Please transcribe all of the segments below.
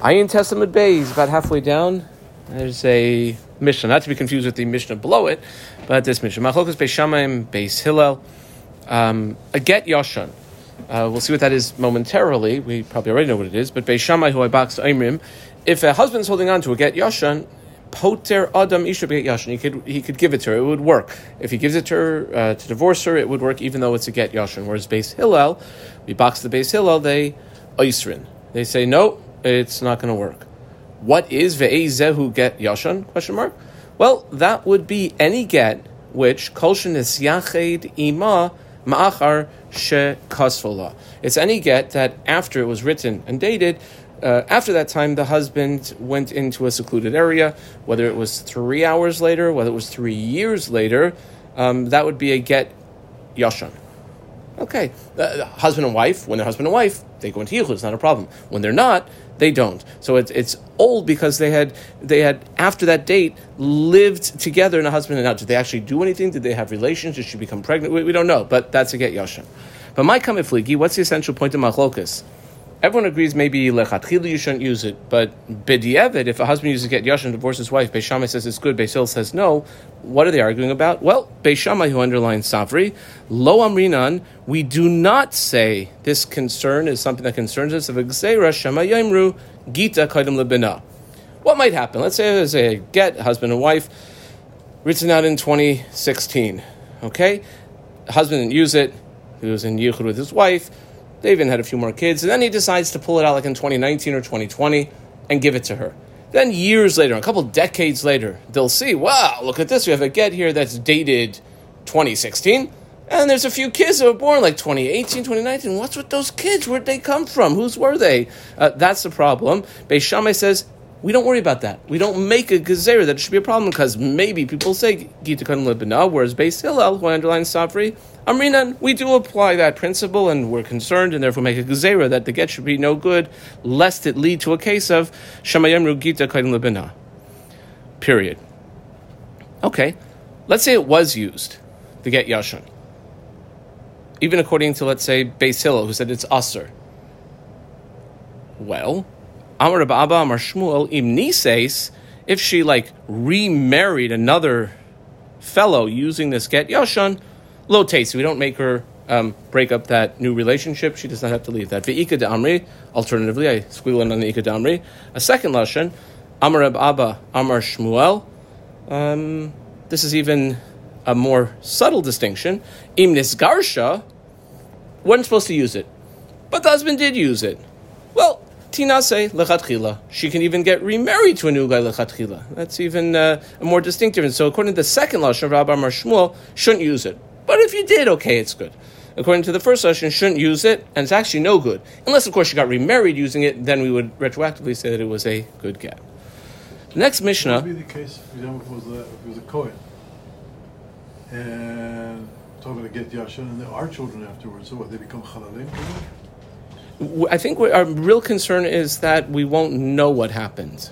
Ayin Testament Bay is about halfway down. There's a Mishnah, not to be confused with the Mishnah below it, but this Mishnah. Machlokas Beis Shammai Beis Hillel. Um, a get Yashan. Uh, we'll see what that is momentarily. We probably already know what it is. But Beis who I boxed Imrim, if a husband's holding on to a get Yashan, Poter Adam Isha get Yashan, he could he could give it to her. It would work. If he gives it to her uh, to divorce her, it would work, even though it's a get Yashan. Whereas Beis Hillel, we box the Beis Hillel, they Oisrin. They say no, it's not going to work. What is ve'ezehu get Yashan? Question mark. Well, that would be any get which kolshin is yached ima ma'achar she. It's any get that after it was written and dated, uh, after that time, the husband went into a secluded area, whether it was three hours later, whether it was three years later, um, that would be a get yashan. Okay, uh, husband and wife, when they're husband and wife, they go into yichud, it's not a problem. When they're not, they don't. So it's it's old because they had they had after that date lived together in a husband and now. Did they actually do anything? Did they have relations? Did she become pregnant? We, we don't know, but that's a get yashan. But my kamifligi, what's the essential point of machlokas? Everyone agrees maybe lechatchila you shouldn't use it, but b'di'evid, if a husband uses get yashan to divorce his wife, Beis Shammai says it's good, Beis Hillel says no. What are they arguing about? Well, Beis Shammai who underlines Savri, lo amrinan, we do not say this concern is something that concerns us of Gzeira Shema Yimru Gita Kaidim Lebina. What might happen? Let's say there's a get, husband and wife, written out in 2016. Okay? husband didn't use it, he was in Yichud with his wife they even had a few more kids. And then he decides to pull it out like in 2019 or 2020 and give it to her. Then years later, a couple decades later, they'll see, wow, look at this. We have a get here that's dated 2016. And there's a few kids that were born like 2018, 2019. What's with those kids? Where'd they come from? Whose were they? Uh, that's the problem. Beis Shammai says, we don't worry about that. We don't make a gezerah that it should be a problem because maybe people say Gita Libana, whereas Beis Hillel, who I underline Safri, Amrinan, we do apply that principle and we're concerned and therefore make a gezerah that the get should be no good, lest it lead to a case of Shamayamru Gita Kan Libana. Period. Okay, let's say it was used, the get Yashan. Even according to, let's say, Beis Hillel, who said it's Aser. Well, Amar Abba Amar Shmuel Im Nises, if she like remarried another fellow using this get Yashan, low taste. We don't make her um, break up that new relationship. She does not have to leave that. Ve'ika Amri, alternatively, I squeal in on the Ika. A second Lashon, Amar Abba Amar Shmuel. Um, this is even a more subtle distinction. Im Nisgarsha, wasn't supposed to use it. But the husband did use it. Well, Tinase lechatchila. She can even get remarried to a new guy lechatchila. That's even uh, more distinct difference. So according to the second lashon of Rabbi Amar Shmuel, shouldn't use it. But if you did, okay, it's good. According to the first lashon, shouldn't use it, and it's actually no good. Unless, of course, you got remarried using it, then we would retroactively say that it was a good get. The next Mishnah. Would be the case, for example, if it was a, if it was a Kohen and talking to get Yashan, and there are children afterwards, so what, they become Chalalim? I think our real concern is that we won't know what happened.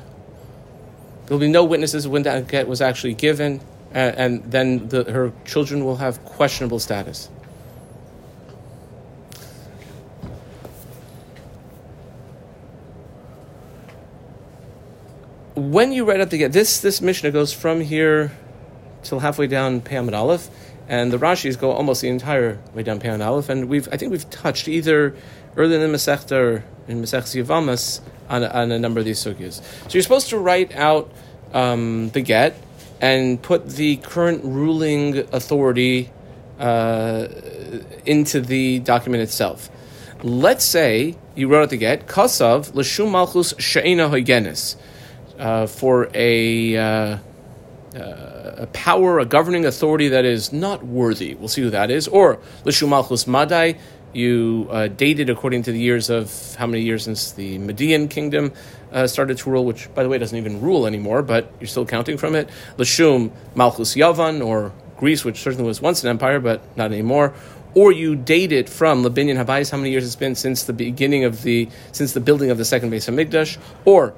There'll be no witnesses when that get was actually given, and, and then the, her children will have questionable status. When you read out the get, this this Mishnah goes from here till halfway down Pam Aleph, and the Rashis go almost the entire way down Pam Aleph, and we've I think we've touched either earlier in the Masechta or in Masech Yavamas on, on a number of these sugyas. So you're supposed to write out um, the get and put the current ruling authority uh, into the document itself. Let's say you wrote out the get, Kasav Lashum Malchus She'ena Hoigenis, uh, for a. Uh, uh, a power, a governing authority that is not worthy. We'll see who that is. Or Lishum Malchus Madai, you uh, dated according to the years of how many years since the Median kingdom uh, started to rule, which, by the way, doesn't even rule anymore, but you're still counting from it. Lashum Malchus Yavan, or Greece, which certainly was once an empire, but not anymore. Or you date it from Labinian Habayis, how many years it's been since the beginning of the since the building of the second base of Migdash, or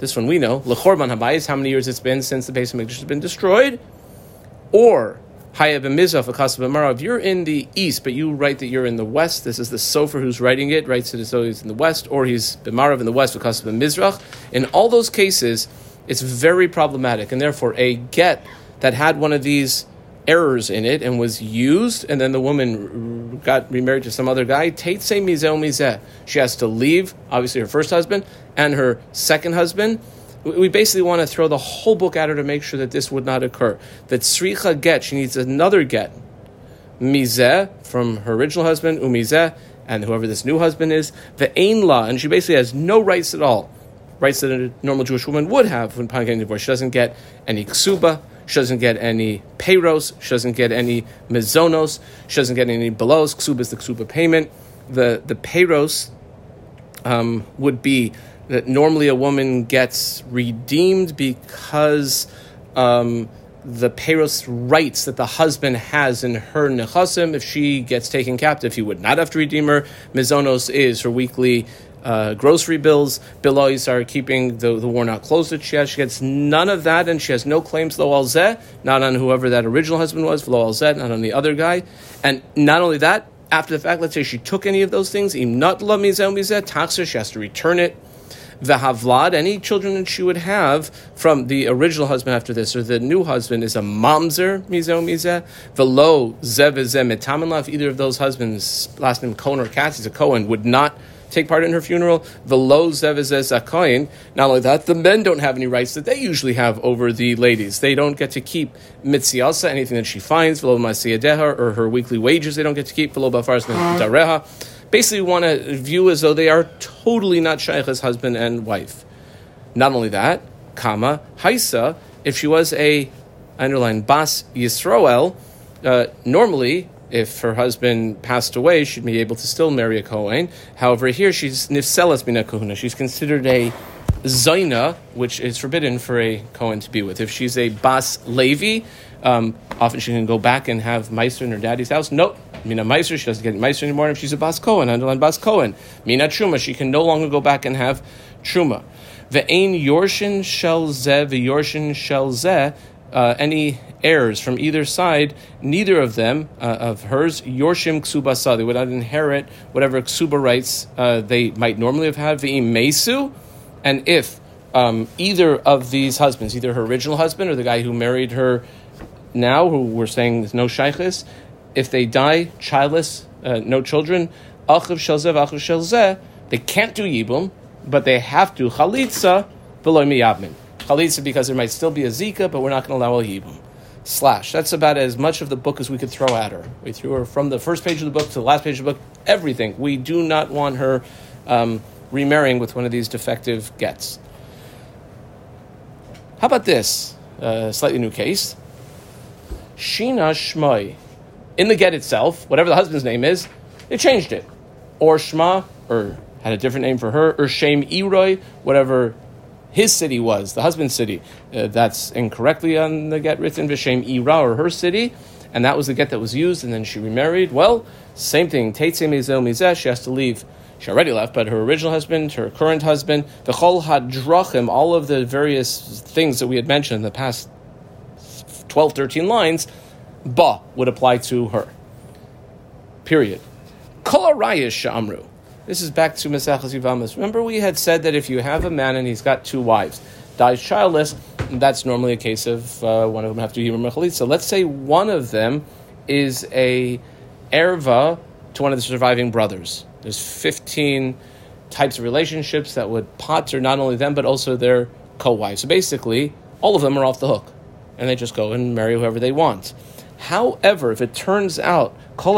this one we know, Lechorban Habayis, how many years it's been since the base of Migdash has been destroyed, or If you're in the east, but you write that you're in the west, this is the Sofer who's writing it, writes it as though he's in the west, or he's B'marav in the west Mizrach. In all those cases, it's very problematic, and therefore a get that had one of these errors in it and was used, and then the woman got remarried to some other guy. She has to leave, obviously her first husband and her second husband. We basically want to throw the whole book at her to make sure that this would not occur. That sricha get, she needs another get. Mizeh from her original husband, umizeh, and whoever this new husband is, the ain and she basically has no rights at all. Rights that a normal Jewish woman would have when getting divorced. She doesn't get any ksuba, she doesn't get any payros. She doesn't get any mezonos. She doesn't get any belos. Ksuba is the ksuba payment. The the payros um, would be that normally a woman gets redeemed because um, the payros rights that the husband has in her nechasim. If she gets taken captive, he would not have to redeem her. Mizonos is her weekly uh, grocery bills. Bilois are keeping the, the war not closed that she has. She gets none of that, and she has no claims lo al zeh, not on whoever that original husband was, lo al zeh, not on the other guy. And not only that, after the fact, let's say she took any of those things, im not la mizeh mizeh, taxer, she has to return it. The havlad, any children that she would have from the original husband after this, or the new husband, is a mamzer, mizo mizeh. Velo zev metamin If either of those husbands, last name Cohen or Katz, is a Cohen, would not take part in her funeral. Velo zevizes Not only that, the men don't have any rights that they usually have over the ladies. They don't get to keep mitziasa, anything that she finds, velo masiyadeha, or her weekly wages. They don't get to keep velo bafars dareha. Basically, want to view as though they are totally not shaykh as husband and wife. Not only that, kama haisa. If she was a underline bas Yisroel, uh, normally if her husband passed away, she'd be able to still marry a Kohen. However, here she's nifselas mina kohuna. She's considered a zaina, which is forbidden for a Kohen to be with. If she's a bas Levi, um, often she can go back and have meiser in her daddy's house. Nope. Mina Meiser, she doesn't get Meiser anymore. If she's a Bas Kohen, underline Bas Kohen. Mina Truma, she can no longer go back and have Truma. Ve'ain Yorshin Shel Zeh, Ve'yorshin Shel Zeh, uh, any heirs from either side, neither of them uh, of hers, Yorshim Ksubasa, they would not inherit whatever Ksuba rights uh, they might normally have had, V'im Mesu, and if um, either of these husbands, either her original husband or the guy who married her now, who we're saying there's no shaykhis, if they die childless, uh, no children, Achiv Shelzeh, Achiv Shelzeh, they can't do Yibum, but they have to Chalitza, Veloy Miyabmin. Chalitza because there might still be a Zika, but we're not going to allow a Yibum slash. That's about as much of the book as we could throw at her. We threw her from the first page of the book to the last page of the book, everything. We do not want her um, remarrying with one of these defective gets. How about this? Uh, slightly new case. Shina Shmoi. In the get itself, whatever the husband's name is, they changed it. Or Shma, or had a different name for her, or Shem Eroi, whatever his city was, the husband's city. Uh, that's incorrectly on the get written, Vishem Ira, or her city, and that was the get that was used, and then she remarried. Well, same thing. Teitze Mizel Mizeh, she has to leave. She already left, but her original husband, her current husband, the Chol Hadrachim, all of the various things that we had mentioned in the past 12, 13 lines, Ba would apply to her. Period. Kol Shamru. This is back to Mesachas Yivamas. Remember, we had said that if you have a man and he's got two wives, dies childless, that's normally a case of uh, one of them have to be Mechalitza. So let's say one of them is a erva to one of the surviving brothers. There's 15 types of relationships that would potter not only them but also their co-wives. So basically, all of them are off the hook, and they just go and marry whoever they want. However, if it turns out kol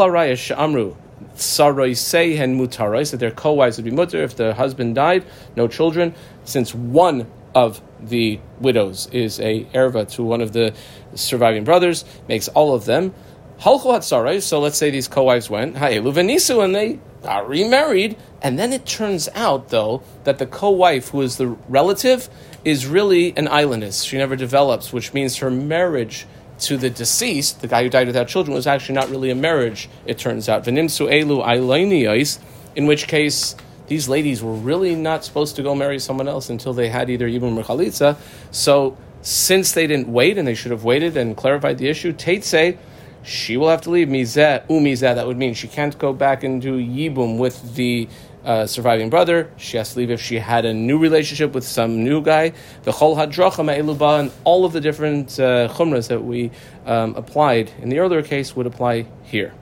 that their co-wives would be mutter if the husband died, no children, since one of the widows is a erva to one of the surviving brothers, makes all of them. Halchu hatzarai, so let's say these co-wives went, ha'elu venisu, and they got remarried, and then it turns out, though, that the co-wife, who is the relative, is really an islandess. She never develops, which means her marriage to the deceased, the guy who died without children, was actually not really a marriage, it turns out. Venimsu elu in which case these ladies were really not supposed to go marry someone else until they had either Yibum or Chalitza. So since they didn't wait and they should have waited and clarified the issue, Tate say, she will have to leave mizeh umizeh. That would mean she can't go back into yibum with the uh, surviving brother. She has to leave if she had a new relationship with some new guy. The chol hadracha and all of the different uh, chumras that we um, applied in the earlier case would apply here.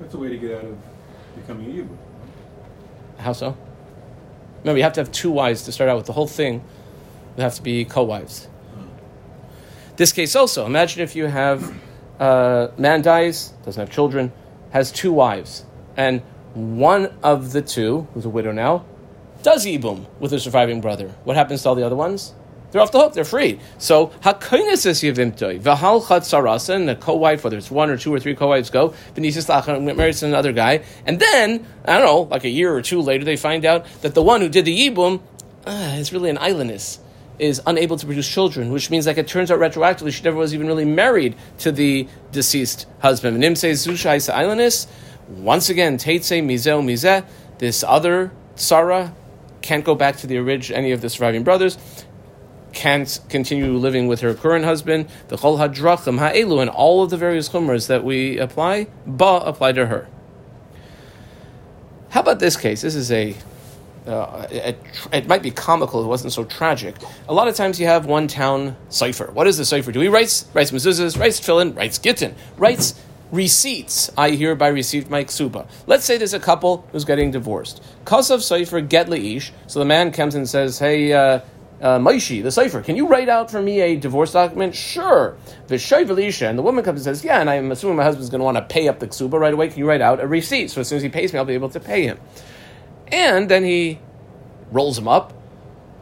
That's a way to get out of becoming a yibum. How so? Remember, you have to have two wives to start out with. The whole thing would have to be co-wives. This case also. Imagine if you have uh, man dies, doesn't have children, has two wives, and one of the two, who's a widow now, does ibum with her surviving brother. What happens to all the other ones? They're off the hook. They're free. So hakoines is yivimtoi v'hal sarasa and the co-wife, whether it's one or two or three co-wives, go married to another guy, and then I don't know, like a year or two later, they find out that the one who did the ibum uh, is really an islandess is unable to produce children, which means like it turns out retroactively she never was even really married to the deceased husband. Nimse Zusha Islandess, once again, Teitse Mizeh Mizeh, this other Sarah can't go back to the original any of the surviving brothers, can't continue living with her current husband, the Chol Hadrachim Ha'elu, and all of the various chumras that we apply, ba apply to her. How about this case? This is a uh, it, it, might be comical. It wasn't so tragic. A lot of times you have one town cipher. What is the cipher? Do he writes writes mezuzahs, writes tefillin, writes gittin, writes receipts. I hereby received my ksuba. Let's say there's a couple who's getting divorced. Kasav cipher get leish. So the man comes and says, "Hey." Uh, uh, Maishi, the cipher, can you write out for me a divorce document? Sure. Vishay and the woman comes and says, Yeah, and I'm assuming my husband's going to want to pay up the ksuba right away. Can you write out a receipt? So as soon as he pays me, I'll be able to pay him. And then he rolls him up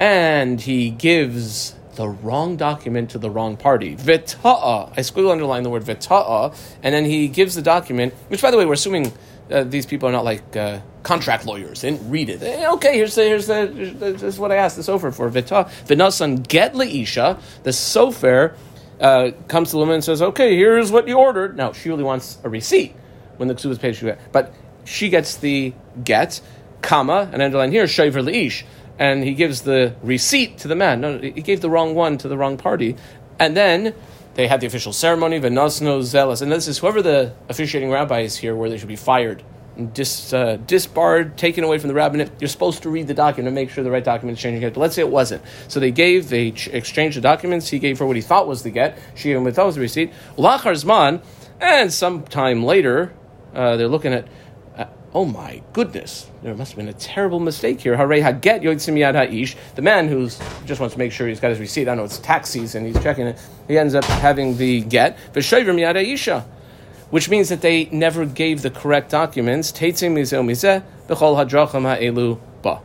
and he gives the wrong document to the wrong party. Vita'a. I squiggle underline the word vita'a, and then he gives the document, which, by the way, we're assuming uh, these people are not like uh, contract lawyers. They didn't read it. They, okay, here's the, here's the, this is what I asked the sofer for. Vita. Vinasan get leisha. The sofer uh, comes to the woman and says, okay, here's what you ordered. Now, she really wants a receipt when the ksuba is paid. But she gets the get comma, and underline here, shaver leish, and he gives the receipt to the man. No, he gave the wrong one to the wrong party, and then they had the official ceremony, venosno zealous, and this is whoever the officiating rabbi is here, where they should be fired, dis, uh, disbarred, taken away from the rabbinate. You're supposed to read the document and make sure the right document is changing. But let's say it wasn't. So they gave, they ch- exchanged the documents. He gave her what he thought was the get. She gave him what he thought was the receipt. Ulachar zman, and sometime later, uh, they're looking at oh my goodness, there must have been a terrible mistake here. Hare haget yoitzim yad ha'ish. The man who just wants to make sure he's got his receipt. I know it's tax season. He's checking it. He ends up having the get v'shoivim yad ha'isha, which means that they never gave the correct documents. Teitzim mizeh mizeh b'chol hadracham ha'elu ba.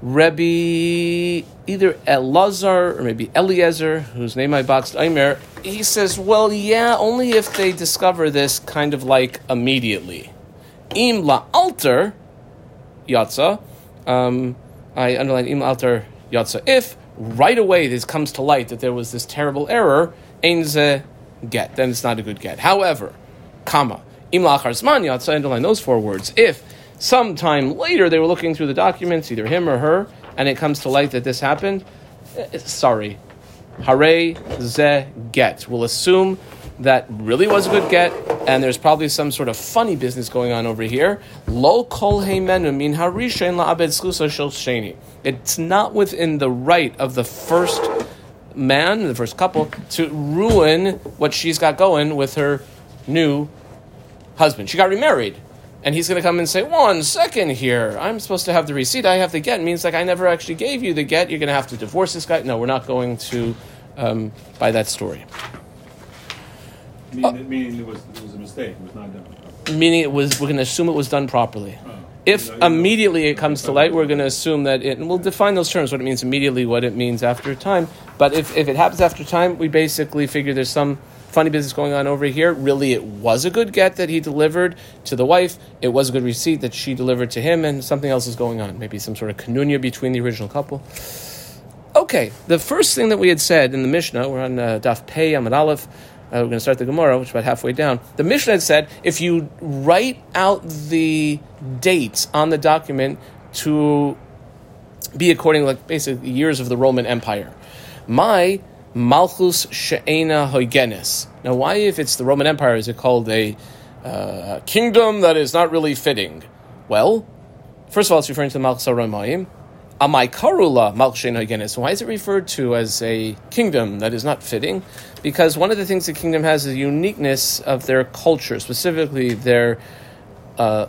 Rebbe, either Elazar or maybe Eliezer, whose name I boxed Aimer, he says, well, yeah, only if they discover this kind of like immediately im la alter yatsa. Um, I underline im la alter yatsa. If right away this comes to light that there was this terrible error, ein ze get, then it's not a good get. However, comma im la zman yatsa. Underline those four words. If sometime later they were looking through the documents, either him or her, and it comes to light that this happened, eh, sorry, hare ze get. We'll assume that really was a good get, and there's probably some sort of funny business going on over here. Lo kol min harishain la'abed. It's not within the right of the first man, the first couple, to ruin what she's got going with her new husband. She got remarried. And he's going to come and say, one second here, I'm supposed to have the receipt, I have the get. It means like I never actually gave you the get, you're going to have to divorce this guy. No, we're not going to um, buy that story. Meaning, uh, meaning was, was mistake. It was not done properly. Meaning it was. We're going to assume it was done properly. Oh. If immediately it comes to light, we're going to assume that it. And we'll define those terms. What it means immediately, what it means after time. But if, if it happens after time, we basically figure there's some funny business going on over here. Really, it was a good get that he delivered to the wife. It was a good receipt that she delivered to him, and something else is going on. Maybe some sort of konunya between the original couple. Okay, the first thing that we had said in the Mishnah, we're on uh, Daf Pei Amud Aleph. Uh, we're going to start the Gemara, which is about halfway down. The Mishnah said if you write out the dates on the document to be according, like basically years of the Roman Empire, my Malchus She'ena Hoigenes. Now, why, if it's the Roman Empire, is it called a uh, kingdom that is not really fitting? Well, first of all, it's referring to the Malchus HaRomayim. Amai Karula She'ena Why is it referred to as a kingdom that is not fitting? Because one of the things the kingdom has is the uniqueness of their culture, specifically their uh,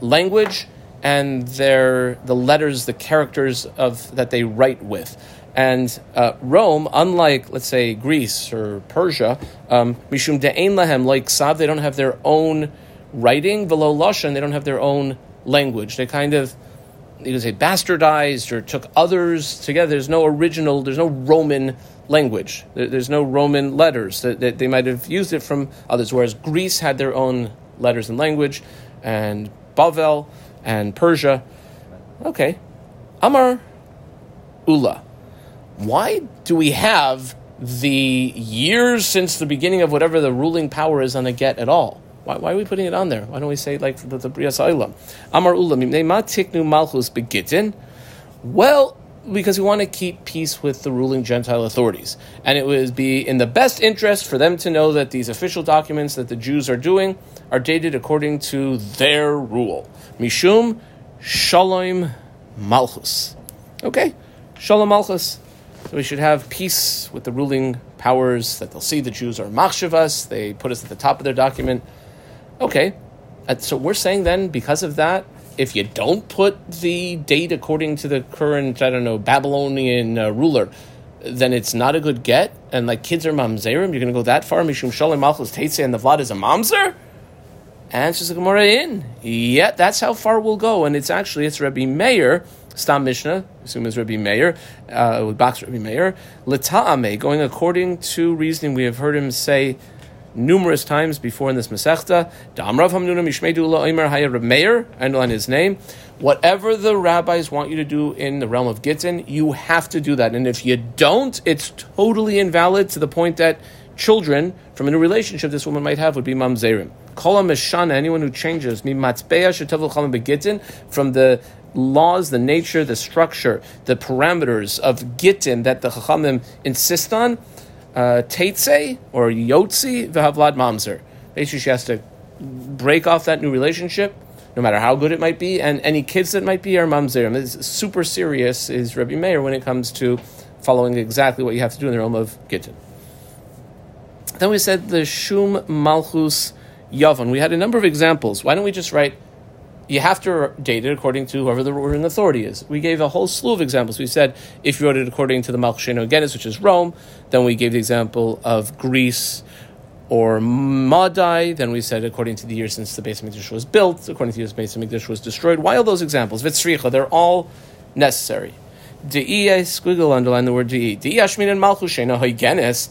language and their the letters, the characters of that they write with. And uh, Rome, unlike let's say Greece or Persia, um, mishum de'ein lahem like Sav, they don't have their own writing. Below Lashon, they don't have their own language. They kind of you could say bastardized or took others together. There's no original. There's no Roman language. There, there's no Roman letters that, that they might have used it from others. Whereas Greece had their own letters and language, and Bavel and Persia. Okay, Amar Ula. Why do we have the years since the beginning of whatever the ruling power is on the get at all? Why, why are we putting it on there? Why don't we say like the, the Olam? Amar Ula, tiknu malchus begitin. Well, because we want to keep peace with the ruling Gentile authorities. And it would be in the best interest for them to know that these official documents that the Jews are doing are dated according to their rule. Mishum Shalom Malchus. Okay? Shalom Malchus. We should have peace with the ruling powers, that they'll see the Jews are machshavas, they put us at the top of their document. Okay. So we're saying then, because of that, if you don't put the date according to the current, I don't know, Babylonian uh, ruler, then it's not a good get. And like kids are mamzerim, you're going to go that far. Mishum shalom malchus teitze and the vlad is a mamzer. Answers the Gemara in. Yeah, that's how far we'll go. And it's actually, it's Rabbi Meir, Stam Mishnah, assume it's Rabbi Meir, uh, with box Rabbi Meir, L'ta'ame, going according to reasoning we have heard him say numerous times before in this Masechta. Damrav Hamnuna Omer Haya Meir, and on his name. Whatever the rabbis want you to do in the realm of Gittin, you have to do that. And if you don't, it's totally invalid to the point that children from a new relationship this woman might have would be mamzerim. Kol mishana, anyone who changes Khan Begitin, from the laws, the nature, the structure, the parameters of gittin that the chachamim insist on, uh, or yotzi v'havlad mamzer. Basically, she has to break off that new relationship, no matter how good it might be, and any kids that might be are mamzer. It's super serious is Rabbi Meir when it comes to following exactly what you have to do in the realm of gittin. Then we said the shum malchus yavon. We had a number of examples. Why don't we just write you have to date it according to whoever the ruling authority is. We gave a whole slew of examples. We said if you wrote it according to the Malchus Genes, which is Rome, then we gave the example of Greece or Madai. Then we said according to the year since the base of Mikdash was built, according to the year the base was destroyed. Why all those examples? Vitzricha, they're all necessary. De'i, squiggle underline the word de'i. De'i Ashmin and Malchus Genes.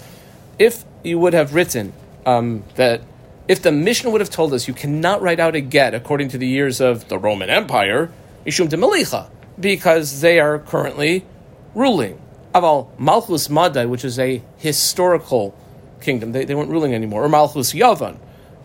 If you would have written um, that if the Mishnah would have told us you cannot write out a get according to the years of the Roman Empire, Ishum de because they are currently ruling. Aval Malchus Madai, which is a historical kingdom, they, they weren't ruling anymore. Or Malchus Yavan,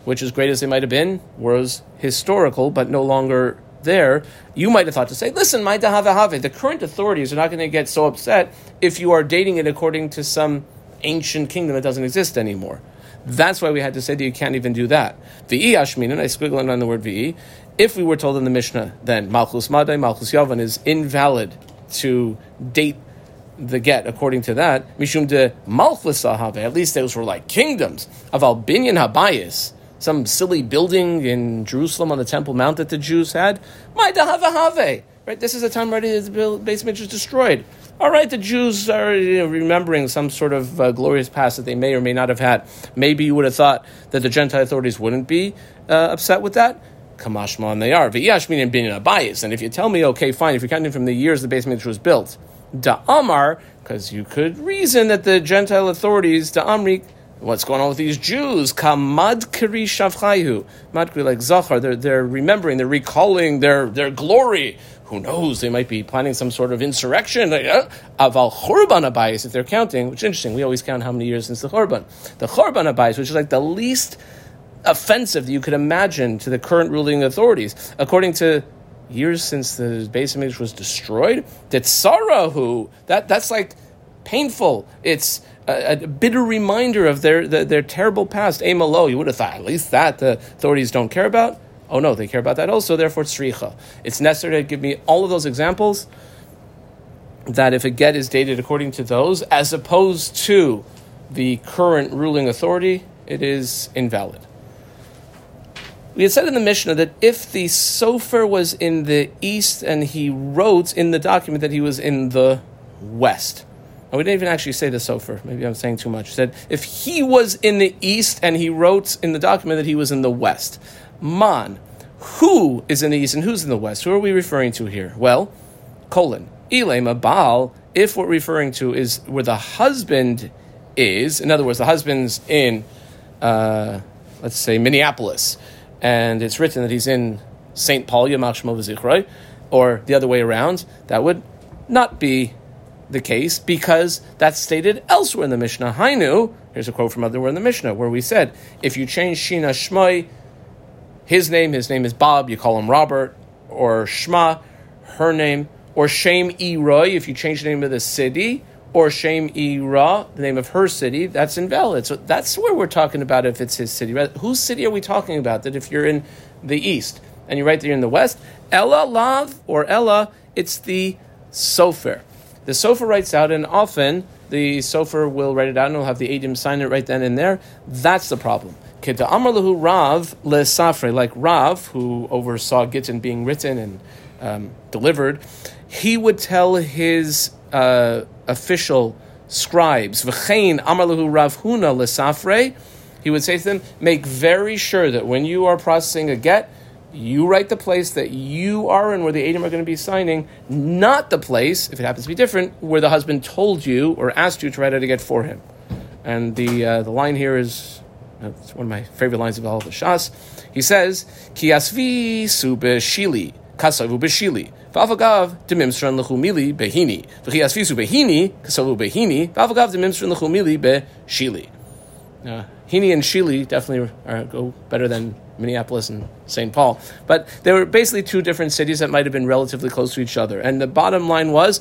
which, as great as they might have been, was historical but no longer there. You might have thought to say, listen, my dahavahave, the current authorities are not going to get so upset if you are dating it according to some ancient kingdom that doesn't exist anymore. That's why we had to say that you can't even do that. V'i ashminin, I squiggle on the word v'i. If we were told in the Mishnah, then Malchus Madai, Malchus Yavan is invalid to date the get according to that. Mishum de Malchus Sahave, at least those were like kingdoms. of Albinian Habayis, some silly building in Jerusalem on the Temple Mount that the Jews had. My Dahavahave. Right? This is a time ready the base image is destroyed all right, the Jews are you know, remembering some sort of uh, glorious past that they may or may not have had. Maybe you would have thought that the Gentile authorities wouldn't be uh, upset with that. Kamashman, they are. V'yashmin and a bias. And if you tell me, okay, fine, if you're counting from the years the basement was built, Da'amar, because you could reason that the Gentile authorities, Da'amri, what's going on with these Jews? Kamad kiri shavchayu. Madkri like Zachar, they're, they're remembering, they're recalling their, their glory who knows? They might be planning some sort of insurrection. Uh, uh, aval Churban Abayis, if they're counting, which is interesting. We always count how many years since the Churban. The Churban Abayis, which is like the least offensive that you could imagine to the current ruling authorities. According to years since the base image was destroyed, that Sarahu, that, that's like painful. It's a, a bitter reminder of their, their, their terrible past. Amalo, you would have thought at least that the authorities don't care about. Oh no, they care about that also. Therefore, it's sricha. It's necessary to give me all of those examples. That if a get is dated according to those, as opposed to the current ruling authority, it is invalid. We had said in the Mishnah that if the sofer was in the east and he wrote in the document that he was in the west. And we didn't even actually say the sofer. Maybe I'm saying too much. Said if he was in the east and he wrote in the document that he was in the west. Man, who is in the east and who's in the west? Who are we referring to here? Well, colon. Ilema Baal, if what we're referring to is where the husband is, in other words, the husband's in, uh, let's say, Minneapolis, and it's written that he's in St. Paul, Yamach Shmo or the other way around, that would not be the case because that's stated elsewhere in the Mishnah. Hainu, here's a quote from other in the Mishnah, where we said, if you change Shina Shmoi, his name, his name is Bob, you call him Robert, or Shma, her name, or Shem E Roy, if you change the name of the city, or Shem E the name of her city, that's invalid. So that's where we're talking about if it's his city. Whose city are we talking about? That if you're in the east and you're right there in the west, Ella Lav or Ella, it's the Sofer. The Sofer writes out, and often the Sofer will write it out and will have the Adim sign it right then and there. That's the problem. Kita Amar Lahu Rav Le Safre, like Rav, who oversaw Gittin being written and um, delivered, he would tell his uh, official scribes, V'chein Amar Lahu Rav Huna Le Safre, he would say to them, make very sure that when you are processing a get, you write the place that you are and where the Adam are going to be signing, not the place, if it happens to be different, where the husband told you or asked you to write out a get for him. And the, uh, the line here is it's one of my favorite lines of all the Shas. He says, Ki asvi su beshili, kasavu beshili. Vavagav demimstran lechumili behini. V'chi asvi su behini, kasavu behini. Vavagav demimstran lechumili beshili. Uh, Hini and Shili definitely are, go better than Minneapolis and St. Paul. But they were basically two different cities that might have been relatively close to each other. And the bottom line was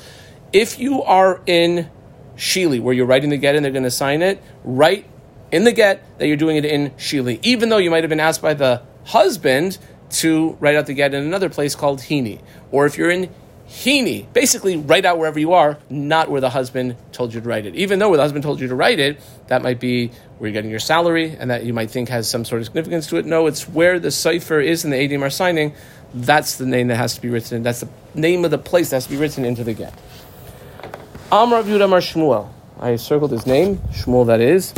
if you are in Shili, where you're writing the get and they're going to sign it, write in the get that you're doing it in Shili, even though you might have been asked by the husband to write out the get in another place called Hini. Or if you're in Hini, basically write out wherever you are, not where the husband told you to write it. Even though where the husband told you to write it, that might be where you're getting your salary and that you might think has some sort of significance to it. No, it's where the cipher is and the ADM are signing. That's the name that has to be written. That's the name of the place that has to be written into the get. Amr Yehuda Amar Shmuel. I circled his name, Shmuel that is.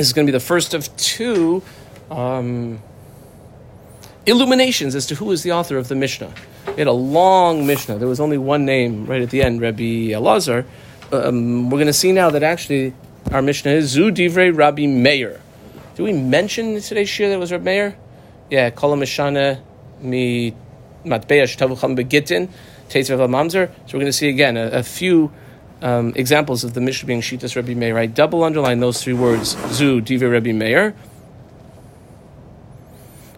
This is going to be the first of two um, illuminations as to who is the author of the Mishnah. We had a long Mishnah. There was only one name right at the end, Rabbi Elazar. Um, we're going to see now that actually our Mishnah is Zu Divrei Rabbi Meir. Did we mention today's shir that was Rabbi Meir? Yeah, Kol Mishana mi Matbeya Shtavucham Begitin, Teitzav Mamzer. So we're going to see again a, a few um, examples of the Mishnah being Shitas Rabbi Meir. I double underline those three words, Zu Divrei Rabbi Meir.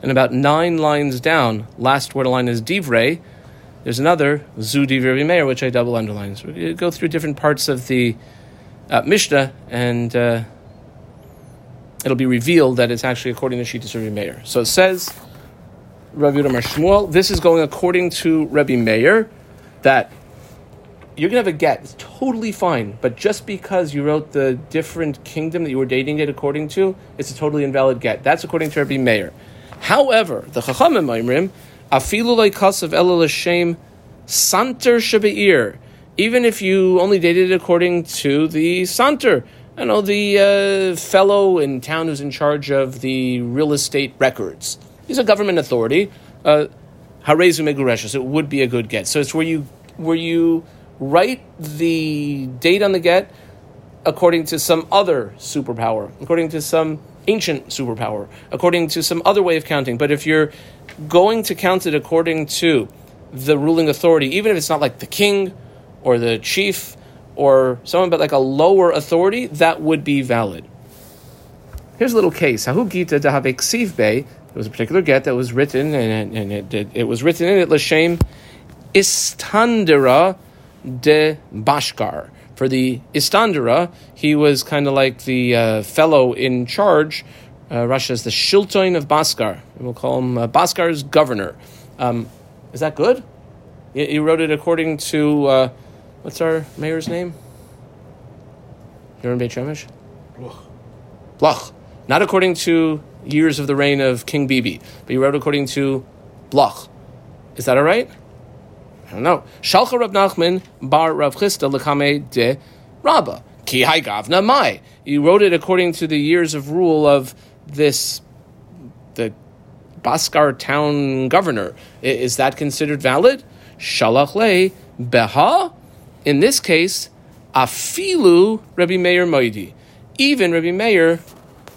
And about nine lines down, last word line is divrei. There's another zu divrei meir, which I double underline. So we go through different parts of the uh, Mishnah, and uh, it'll be revealed that it's actually according to Shittas Rabbi Meir. So it says, Rabbi Shmuel, this is going according to Rabbi Meir, that you're to have a get. It's totally fine. But just because you wrote the different kingdom that you were dating it according to, it's a totally invalid get. That's according to Rabbi Meir. However, the Chachamim Maimrim, afilu kasav ela l'shem santer shebeir. Even if you only dated it according to the santer, I know the uh, fellow in town who's in charge of the real estate records. He's a government authority. Uh, Harezu. It would be a good get. So it's where you where you write the date on the get according to some other superpower, according to some ancient superpower, according to some other way of counting. But if you're going to count it according to the ruling authority, even if it's not like the king or the chief or someone but like a lower authority, that would be valid. Here's a little case. Hahu Gita Dahavek. There was a particular get that was written, and, and it, it, it was written in it Lashem Istandera de Bashkar. For the Istandara, he was kind of like the uh, fellow in charge. Uh, Russia is the Shilton of Baskar. We'll call him uh, Baskar's governor. Um, is that good? He, he wrote it according to uh, what's our mayor's name? In Beit Shemesh? Look, Bloch. Not according to years of the reign of King Bibi, but he wrote according to Bloch. Is that all right? Don't know. Shalcha Rav Nachman bar Rav Chisda lekame de Rabba. Ki hai gavna mai. He wrote it according to the years of rule of this, the Baskar town governor. Is that considered valid? Shalach le beha. In this case, afilu Rabbi Meir moidi. Even Rabbi Meir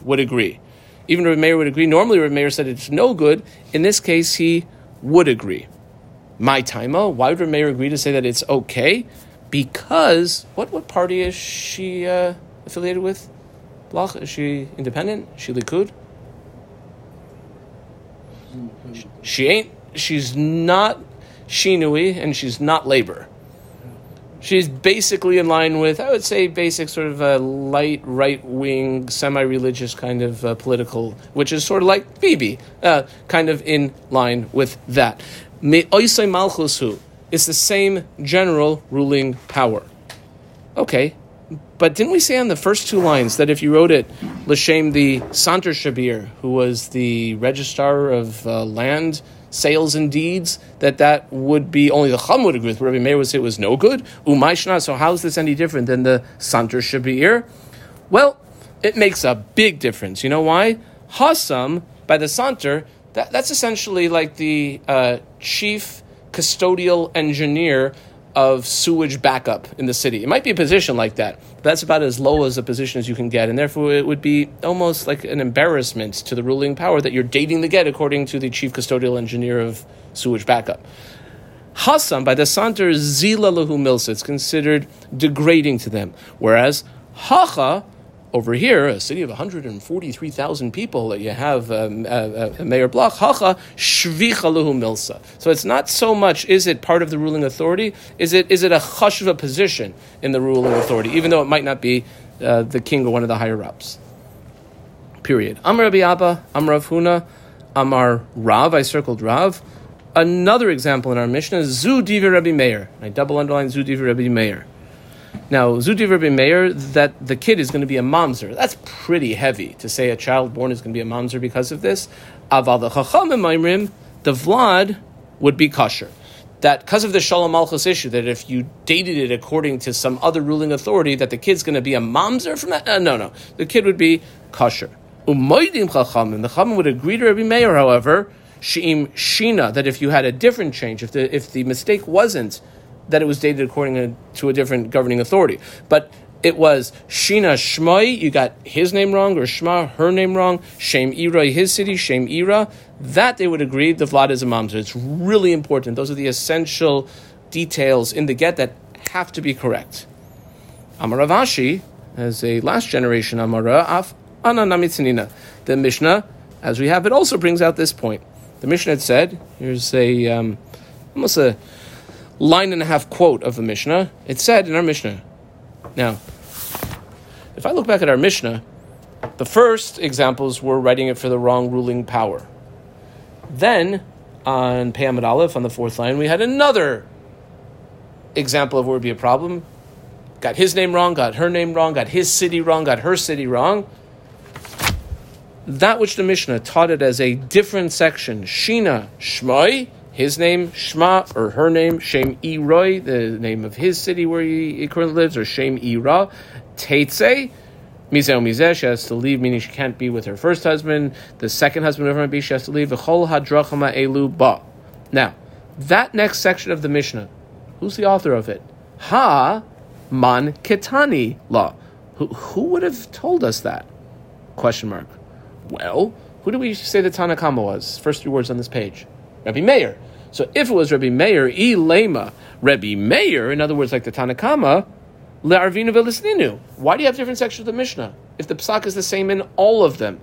would agree. Even Rabbi Meir would agree. Normally, Rabbi Meir said it's no good. In this case, he would agree. My taima. Why would Meir agree to say that it's okay? Because what what party is she uh, affiliated with? Bloch? Is she independent? She Likud? She ain't. She's not Shinui, and she's not labor. She's basically in line with, I would say, basic sort of a light right wing, semi religious kind of uh, political, which is sort of like Bibi, uh, kind of in line with that. Me'oisei malchusu is the same general ruling power. Okay, but didn't we say on the first two lines that if you wrote it, L'Shem the Santer Shabir, who was the registrar of uh, land sales and deeds, that that would be only the Chum would agree with. Rabbi Meir would say it was no good. Umayshna. So how is this any different than the Santer Shabir? Well, it makes a big difference. You know why? Hassam by the Santer. That, that's essentially like the uh, chief custodial engineer of sewage backup in the city. It might be a position like that, but that's about as low as a position as you can get, and therefore it would be almost like an embarrassment to the ruling power that you're dating the get according to the chief custodial engineer of sewage backup. Hassam, by the Santer Zila Lahu Milsa, it's considered degrading to them. Whereas Hacha, over here, a city of 143,000 people that you have um, uh, uh, Mayor Bloch, Hacha Shvicha Milsa. So it's not so much is it part of the ruling authority, is it is it a chashva position in the ruling authority, even though it might not be uh, the king or one of the higher ups. Period. Amar Rabbi Abba, Amar Rav Huna, Amar Rav, I circled Rav. Another example in our Mishnah, Zu Divi Rabbi Meir. I double underline Zu Divi Rabbi Meir. Now, Zu Divi Rabbi Meir, that the kid is going to be a mamzer. That's pretty heavy to say a child born is going to be a mamzer because of this. Aval the Chachamim the Vlad would be kosher. That because of the Shalom Malchus issue, that if you dated it according to some other ruling authority, that the kid's going to be a mamzer from that? Uh, no, no. The kid would be kosher. Umaydim Chachamim, the Chachamim would agree to Rabbi Meir, however, Sheim Shina, that if you had a different change, if the, if the mistake wasn't that it was dated according to a different governing authority, but it was Shina Shmai, you got his name wrong, or Shma, her name wrong, Shem Ira, his city, Shem Ira, that they would agree the Vlad is a mamzer. It's really important. Those are the essential details in the get that have to be correct. Amar Rav Ashi, as a last generation Amara, Af Ananamitzinina. The Mishnah, as we have it, also brings out this point. The Mishnah had said, here's a um, almost a line and a half quote of the Mishnah. It said in our Mishnah. Now, if I look back at our Mishnah, the first examples were writing it for the wrong ruling power. Then, on Peyamid Aleph, on the fourth line, we had another example of where it would be a problem. Got his name wrong, got her name wrong, got his city wrong, got her city wrong. That which the Mishnah taught it as a different section, Shina Shmai, his name Shma or her name Shem Eroi, the name of his city where he currently lives, or Shem Ira, Teitze, Mizeh Mizeh, she has to leave, meaning she can't be with her first husband. The second husband, whoever might be, she has to leave. V'chol hadrachama elu ba. Now, that next section of the Mishnah, who's the author of it? Ha man ketani law. Who, who would have told us that? Question mark. Well, who do we say the Tanna Kamma was? First three words on this page. Rabbi Meir. So if it was Rabbi Meir, Elema, Rabbi Meir, in other words, like the Tanna Kamma, Le'arvinu v'lisninu. Why do you have different sections of the Mishnah? If the psak is the same in all of them,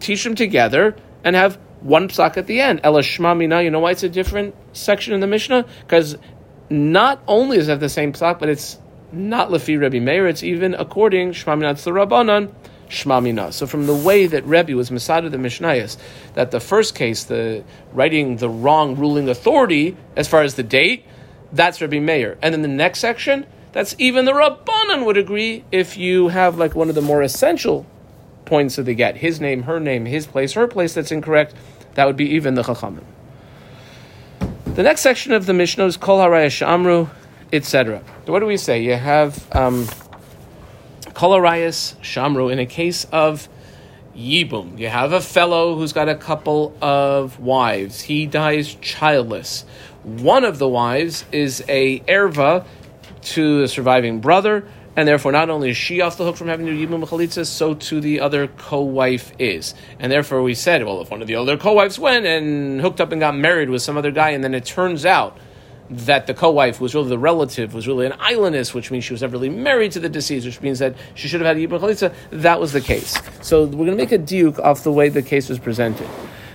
teach them together and have one psak at the end. Ela Shma Mina. You know why it's a different section in the Mishnah? Because not only does it have the same psak, but it's not Lefi Rebbe Meir, it's even according Shmaminat Rabbanan, Shmamina. So from the way that Rebbe was Masada the Mishnayos, that the first case, the writing the wrong ruling authority as far as the date, that's Rebbe Meir. And then the next section, that's even the Rabbanan would agree if you have like one of the more essential points of the get, his name, her name, his place, her place that's incorrect, that would be even the Chachamim. The next section of the Mishnah is Kol Haraya Shamru, etc. So what do we say? You have um, Kol Harayas Shamru in a case of Yibum. You have a fellow who's got a couple of wives. He dies childless. One of the wives is a erva to the surviving brother, and therefore not only is she off the hook from having to Yibum Chalitza, so too the other co-wife is. And therefore we said, well, if one of the other co-wives went and hooked up and got married with some other guy, and then it turns out that the co-wife was really the relative, was really an islandess, which means she was never really married to the deceased, which means that she should have had Yibum Chalitza, that was the case. So we're going to make a diuk off the way the case was presented.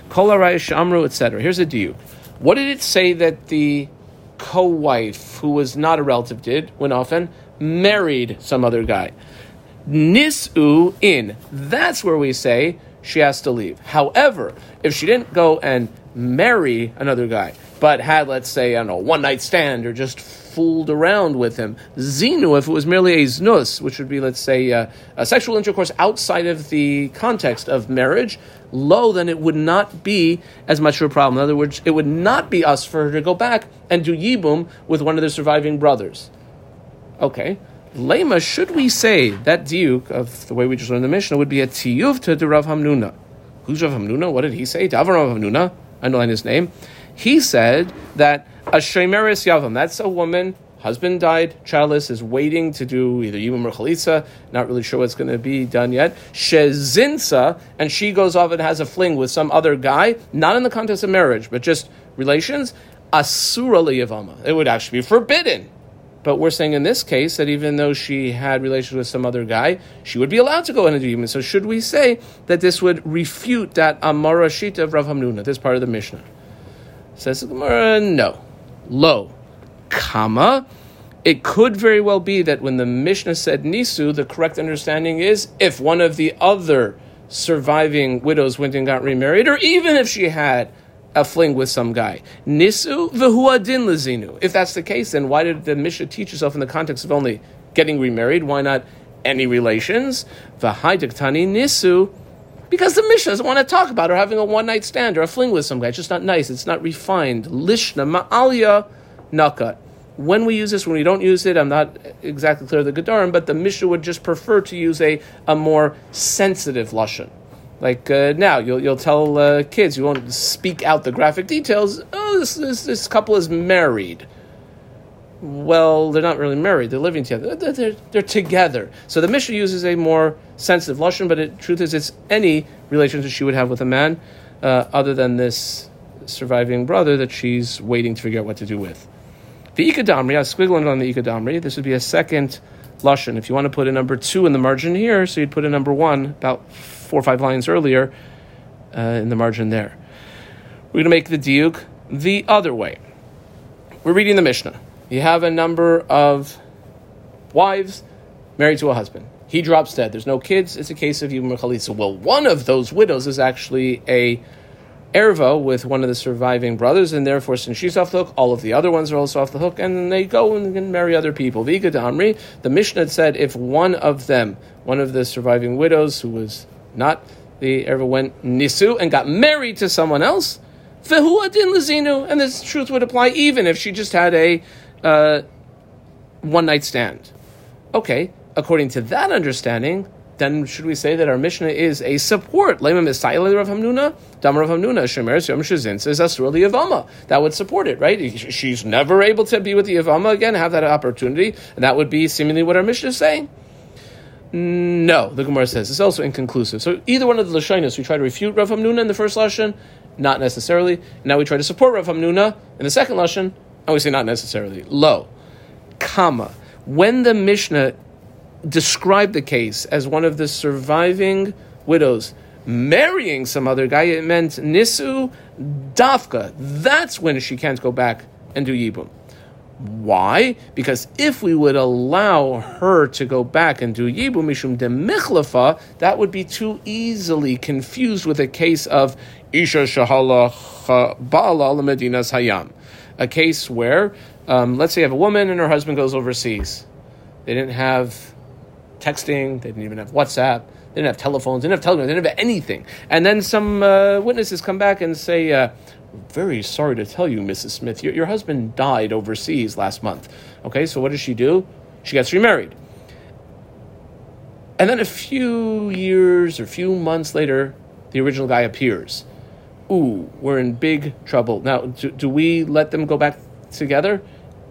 Kol Shamru, etc. Here's a diuk. What did it say that the co-wife, who was not a relative, did when often married some other guy. Nisu in. That's where we say she has to leave. However, if she didn't go and marry another guy, but had, let's say, I don't know, one night stand or just fooled around with him, zinu, if it was merely a znus, which would be, let's say, uh, a sexual intercourse outside of the context of marriage, low, then it would not be as much of a problem. In other words, it would not be us for her to go back and do yibum with one of the surviving brothers. Okay. Lema, should we say that diuk of the way we just learned the Mishnah would be a tiyuv to Rav Hamnuna? Who's Rav Hamnuna? What did he say? Davar Rav Hamnuna. Know his name. He said that a shemeris yavam. That's a woman. Husband died, childless, is waiting to do either yibum or chalitza. Not really sure what's going to be done yet. Shezinsa, and she goes off and has a fling with some other guy, not in the context of marriage, but just relations. Asura liyavama. It would actually be forbidden but we're saying in this case that even though she had relations with some other guy, she would be allowed to go into the So should we say that this would refute that Amara Shita of Rav Hamnuna, this part of the Mishnah? Says the Gemara, no. Lo. Comma. It could very well be that when the Mishnah said Nisu, the correct understanding is if one of the other surviving widows went and got remarried, or even if she had a fling with some guy. Nisu v'huadin lazinu. If that's the case, then why did the Mishnah teach herself in the context of only getting remarried? Why not any relations? V'haidiktani nisu. Because the Mishnah doesn't want to talk about her having a one night stand or a fling with some guy. It's just not nice. It's not refined. Lishna ma'alya nakat. When we use this, when we don't use it, I'm not exactly clear of the Gedarim, but the Mishnah would just prefer to use a, a more sensitive lashon. Like uh, now, you'll you'll tell uh, kids you won't speak out the graphic details. Oh, this, this this couple is married. Well, they're not really married; they're living together. They're, they're, they're together. So the Mishnah uses a more sensitive lashon, but the truth is, it's any relationship she would have with a man, uh, other than this surviving brother that she's waiting to figure out what to do with. The ikadamri, I squiggling on the ikadamri. This would be a second lashon. If you want to put a number two in the margin here, so you'd put a number one about four or five lines earlier uh, in the margin there. We're going to make the diuk the other way. We're reading the Mishnah. You have a number of wives married to a husband. He drops dead. There's no kids. It's a case of Yibum Chalitza. Well, one of those widows is actually a erva with one of the surviving brothers, and therefore, since she's off the hook, all of the other ones are also off the hook, and they go and marry other people. Viga the Mishnah said if one of them, one of the surviving widows who was not the ever went nisu and got married to someone else. Vehuadin lazinu, and this truth would apply even if she just had a uh, one night stand. Okay, according to that understanding, then should we say that our Mishnah is a support? Lema Misayla Rav Hamnuna, Dam Rav Hamnuna, Shemeres Yom Yavama. That would support it, right? She's never able to be with the Yavama again, have that opportunity, and that would be seemingly what our Mishnah is saying. No, the Gemara says it's also inconclusive. So either one of the lashonos, we try to refute Rav Hamnuna in the first lashon, not necessarily. Now we try to support Rav Hamnuna in the second lashon, and we say not necessarily. Lo, comma. When the Mishnah described the case as one of the surviving widows marrying some other guy, it meant nisu dafka. That's when she can't go back and do yibum. Why? Because if we would allow her to go back and do Yibum Mishum de Michlafa, that would be too easily confused with a case of Isha Shahala Ba'ala Medinas Hayam. A case where, um, let's say, you have a woman and her husband goes overseas. They didn't have texting, they didn't even have WhatsApp, they didn't have telephones, they didn't have telegrams, they didn't have anything. And then some uh, witnesses come back and say, uh, very sorry to tell you, Mrs. Smith, your, your husband died overseas last month. Okay, so what does she do? She gets remarried. And then a few years or few months later, the original guy appears. Ooh, we're in big trouble. Now, do, do we let them go back together?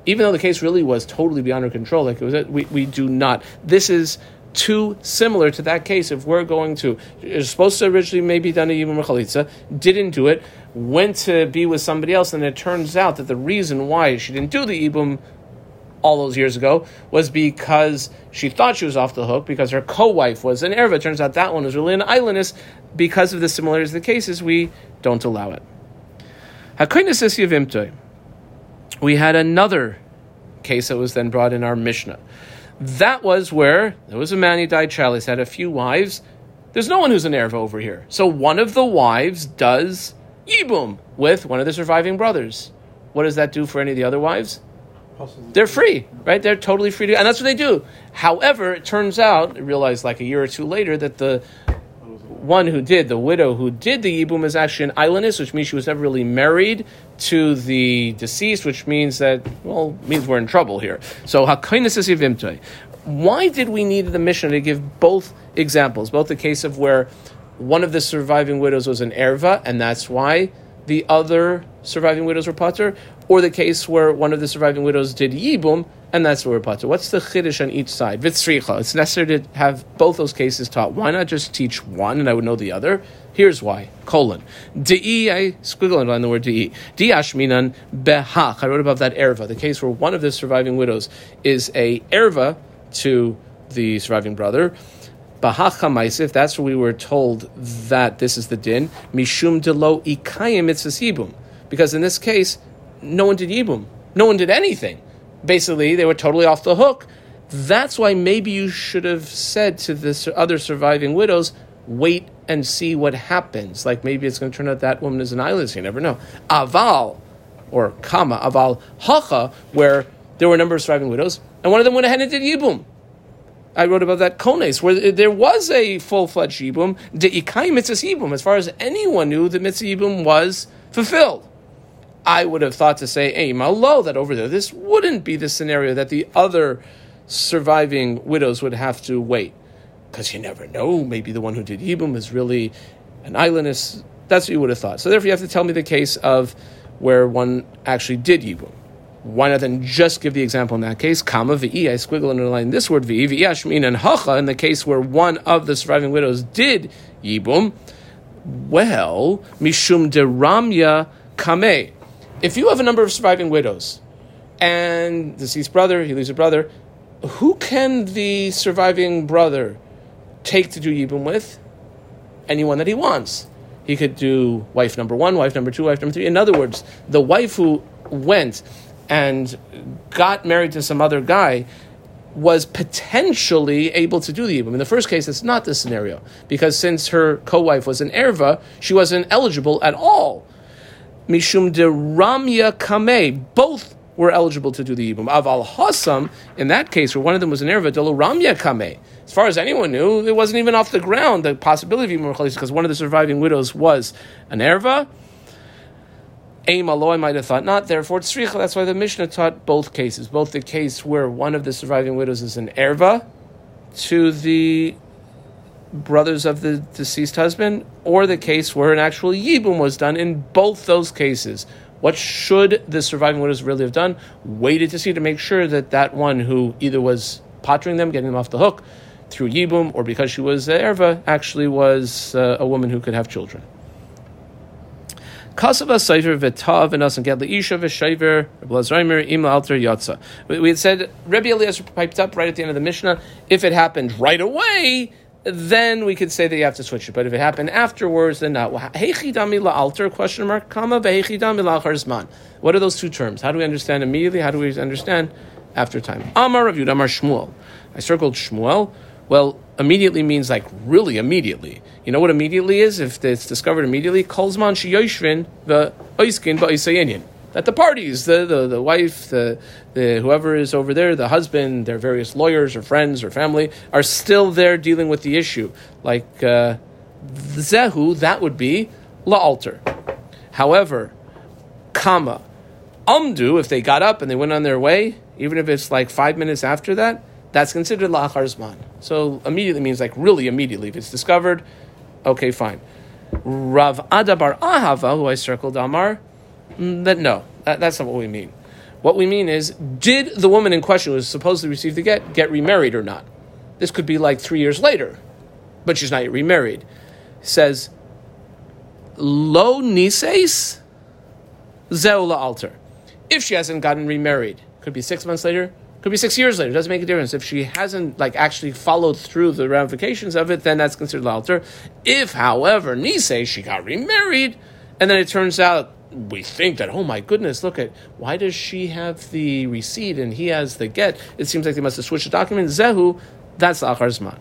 Even though the case really was totally beyond our control, like it was, we, we do not. This is too similar to that case. If we're going to, it's supposed to originally maybe done a Yibum Chalitza, didn't do it, went to be with somebody else, and it turns out that the reason why she didn't do the Yibum all those years ago was because she thought she was off the hook because her co-wife was an Erva. Turns out that one was really an islandess. Because of the similarities of the cases, we don't allow it. We had another case that was then brought in our Mishnah. That was where there was a man, who died childless, had a few wives. There's no one who's an Erva over here. So one of the wives does Yibum with one of the surviving brothers. What does that do for any of the other wives? They're free, right? They're totally free to, and that's what they do. However, it turns out, I realized like a year or two later that the one who did, the widow who did the Yibum, is actually an islandess, which means she was never really married to the deceased, which means that, well, means we're in trouble here. So, Hakainis is Yivimtoi. Why did we need the Mishnah to give both examples, both the case of where one of the surviving widows was an erva, and that's why the other surviving widows were pater, or the case where one of the surviving widows did yibum, and that's where we're. What's the chiddush on each side? Vitzricha. It's necessary to have both those cases taught. Why not just teach one and I would know the other? Here's why. Colon. Di, I squiggle on the word di. Di ashminan behach. I wrote about that erva, the case where one of the surviving widows is a erva to the surviving brother. Bahacha Maisif, that's where we were told that this is the din. Mishum delo ikayim mitzvah Because in this case, no one did yibum. No one did anything. Basically, they were totally off the hook. That's why maybe you should have said to the other surviving widows, wait and see what happens. Like maybe it's going to turn out that woman is an eyeless. You never know. Aval, or kama, aval hacha, where there were a number of surviving widows, and one of them went ahead and did yibum. I wrote about that kones, where there was a full fledged yibum, de ikai mitzvah yibum. As far as anyone knew, the mitzvah yibum was fulfilled. I would have thought to say, hey, malo, that over there, this wouldn't be the scenario that the other surviving widows would have to wait. Because you never know, maybe the one who did yibum is really an islandist. That's what you would have thought. So therefore, you have to tell me the case of where one actually did yibum. Why not then just give the example in that case? Kama v'i, I squiggle and underline this word v'i, v'yashmin and hacha, in the case where one of the surviving widows did yibum. Well, mishum de ramya kame. If you have a number of surviving widows, and deceased brother, he leaves a brother, who can the surviving brother take to do yibum with? Anyone that he wants. He could do wife number one, wife number two, wife number three. In other words, the wife who went and got married to some other guy was potentially able to do the Yibum. In the first case, it's not the scenario, because since her co wife was an Erva, she wasn't eligible at all. Mishum de Ramya Kame, both were eligible to do the Yibum. Aval Hassam, in that case, where one of them was an Erva, de Ramya Kame. As far as anyone knew, it wasn't even off the ground, the possibility of Yibum because one of the surviving widows was an Erva Aim I might have thought not. Therefore, it's tzricha. That's why the Mishnah taught both cases, both the case where one of the surviving widows is an erva to the brothers of the deceased husband, or the case where an actual yibum was done. In both those cases, what should the surviving widows really have done? Waited to see to make sure that that one who either was pottering them, getting them off the hook through yibum, or because she was erva, actually was uh, a woman who could have children. Kasava Seifer V'tav and and get Leisha V'Shever Blazreimer Ima Alter Yatza. We had said Rebbe Eliezer piped up right at the end of the Mishnah. If it happened right away, then we could say that you have to switch it. But if it happened afterwards, then not. Heichidami la'alter, question mark, comma, vehechidami la'achar zman. What are those two terms? How do we understand immediately? How do we understand after time? Amar Rav Yud, Amar Shmuel. I circled Shmuel. Well, immediately means like really immediately. You know what immediately is? If it's discovered immediately, kolzman sheyoshvin the oiskin ba'isayinyan that the parties, the, the, the wife, the, the whoever is over there, the husband, their various lawyers or friends or family, are still there dealing with the issue. Like uh, zehu, that would be la'alter. However, comma, umdu, if they got up and they went on their way, even if it's like five minutes after that, that's considered la'achar zman. So immediately means like really immediately. If it's discovered, okay, fine. Rav Ada bar Ahava, who I circled, Amar, Mm, that no, that, that's not what we mean. What we mean is, did the woman in question who was supposed to receive the get get remarried or not? This could be like three years later, but she's not yet remarried. says, lo nises zeula alter. If she hasn't gotten remarried, could be six months later, could be six years later. It doesn't make a difference. If she hasn't like actually followed through the ramifications of it, then that's considered alter. If, however, Nise she got remarried, and then it turns out we think that oh my goodness look at why does she have the receipt and he has the get it seems like they must have switched the document zehu that's achar zman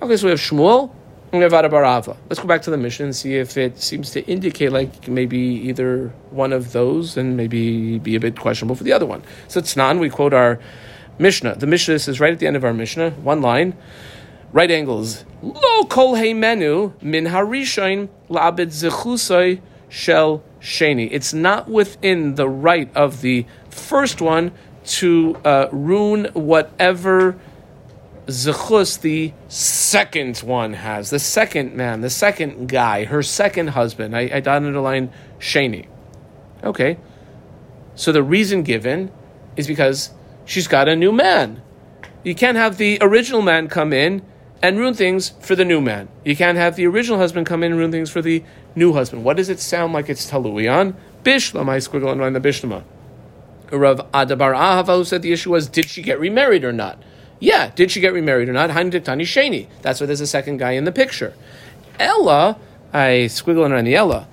okay so we have shmuel Let's go back to the Mishnah and see if it seems to indicate like maybe either one of those and maybe be a bit questionable for the other one. So it's Tznan, we quote our Mishnah. The Mishnah is right at the end of our Mishnah, one line, right angles. Lo kol menu min harishain labed zechusay shel sheni. It's not within the right of the first one to uh, ruin whatever zechus the second one has. The second man, the second guy, her second husband. I, I dotted the line sheni. Okay. So the reason given is because she's got a new man. You can't have the original man come in and ruin things for the new man. You can't have the original husband come in and ruin things for the new husband. What does it sound like it's talui on? Bishlam, I squiggle and the Bishlama. Rav Ada bar Ahava, who said the issue was, did she get remarried or not? Yeah, did she get remarried or not? Diktani Sheni. That's why there's a second guy in the picture. Ella, I squiggle around the Ella.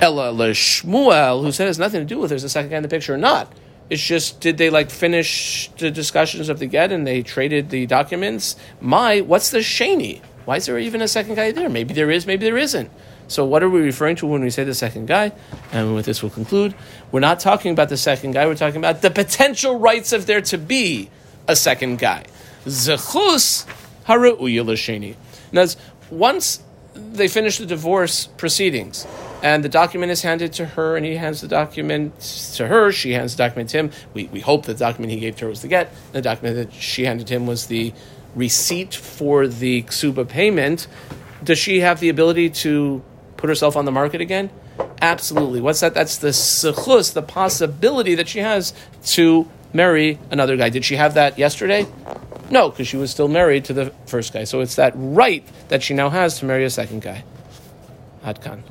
Ella Shmuel, who said it has nothing to do with there's a second guy in the picture or not. It's just did they like finish the discussions of the get and they traded the documents? My, what's the sheni? Why is there even a second guy there? Maybe there is, maybe there isn't. So what are we referring to when we say the second guy? And with this we'll conclude. We're not talking about the second guy, we're talking about the potential rights of there to be a second guy. Zechus hara'uya l'sheni. Now, once they finish the divorce proceedings, and the document is handed to her, and he hands the document to her. She hands the document to him. We, we hope the document he gave to her was the get. The document that she handed him was the receipt for the ksuba payment. Does she have the ability to put herself on the market again? Absolutely. What's that? That's the sechus, the possibility that she has to marry another guy. Did she have that yesterday? No, because she was still married to the first guy. So it's that right that she now has to marry a second guy. Adkan.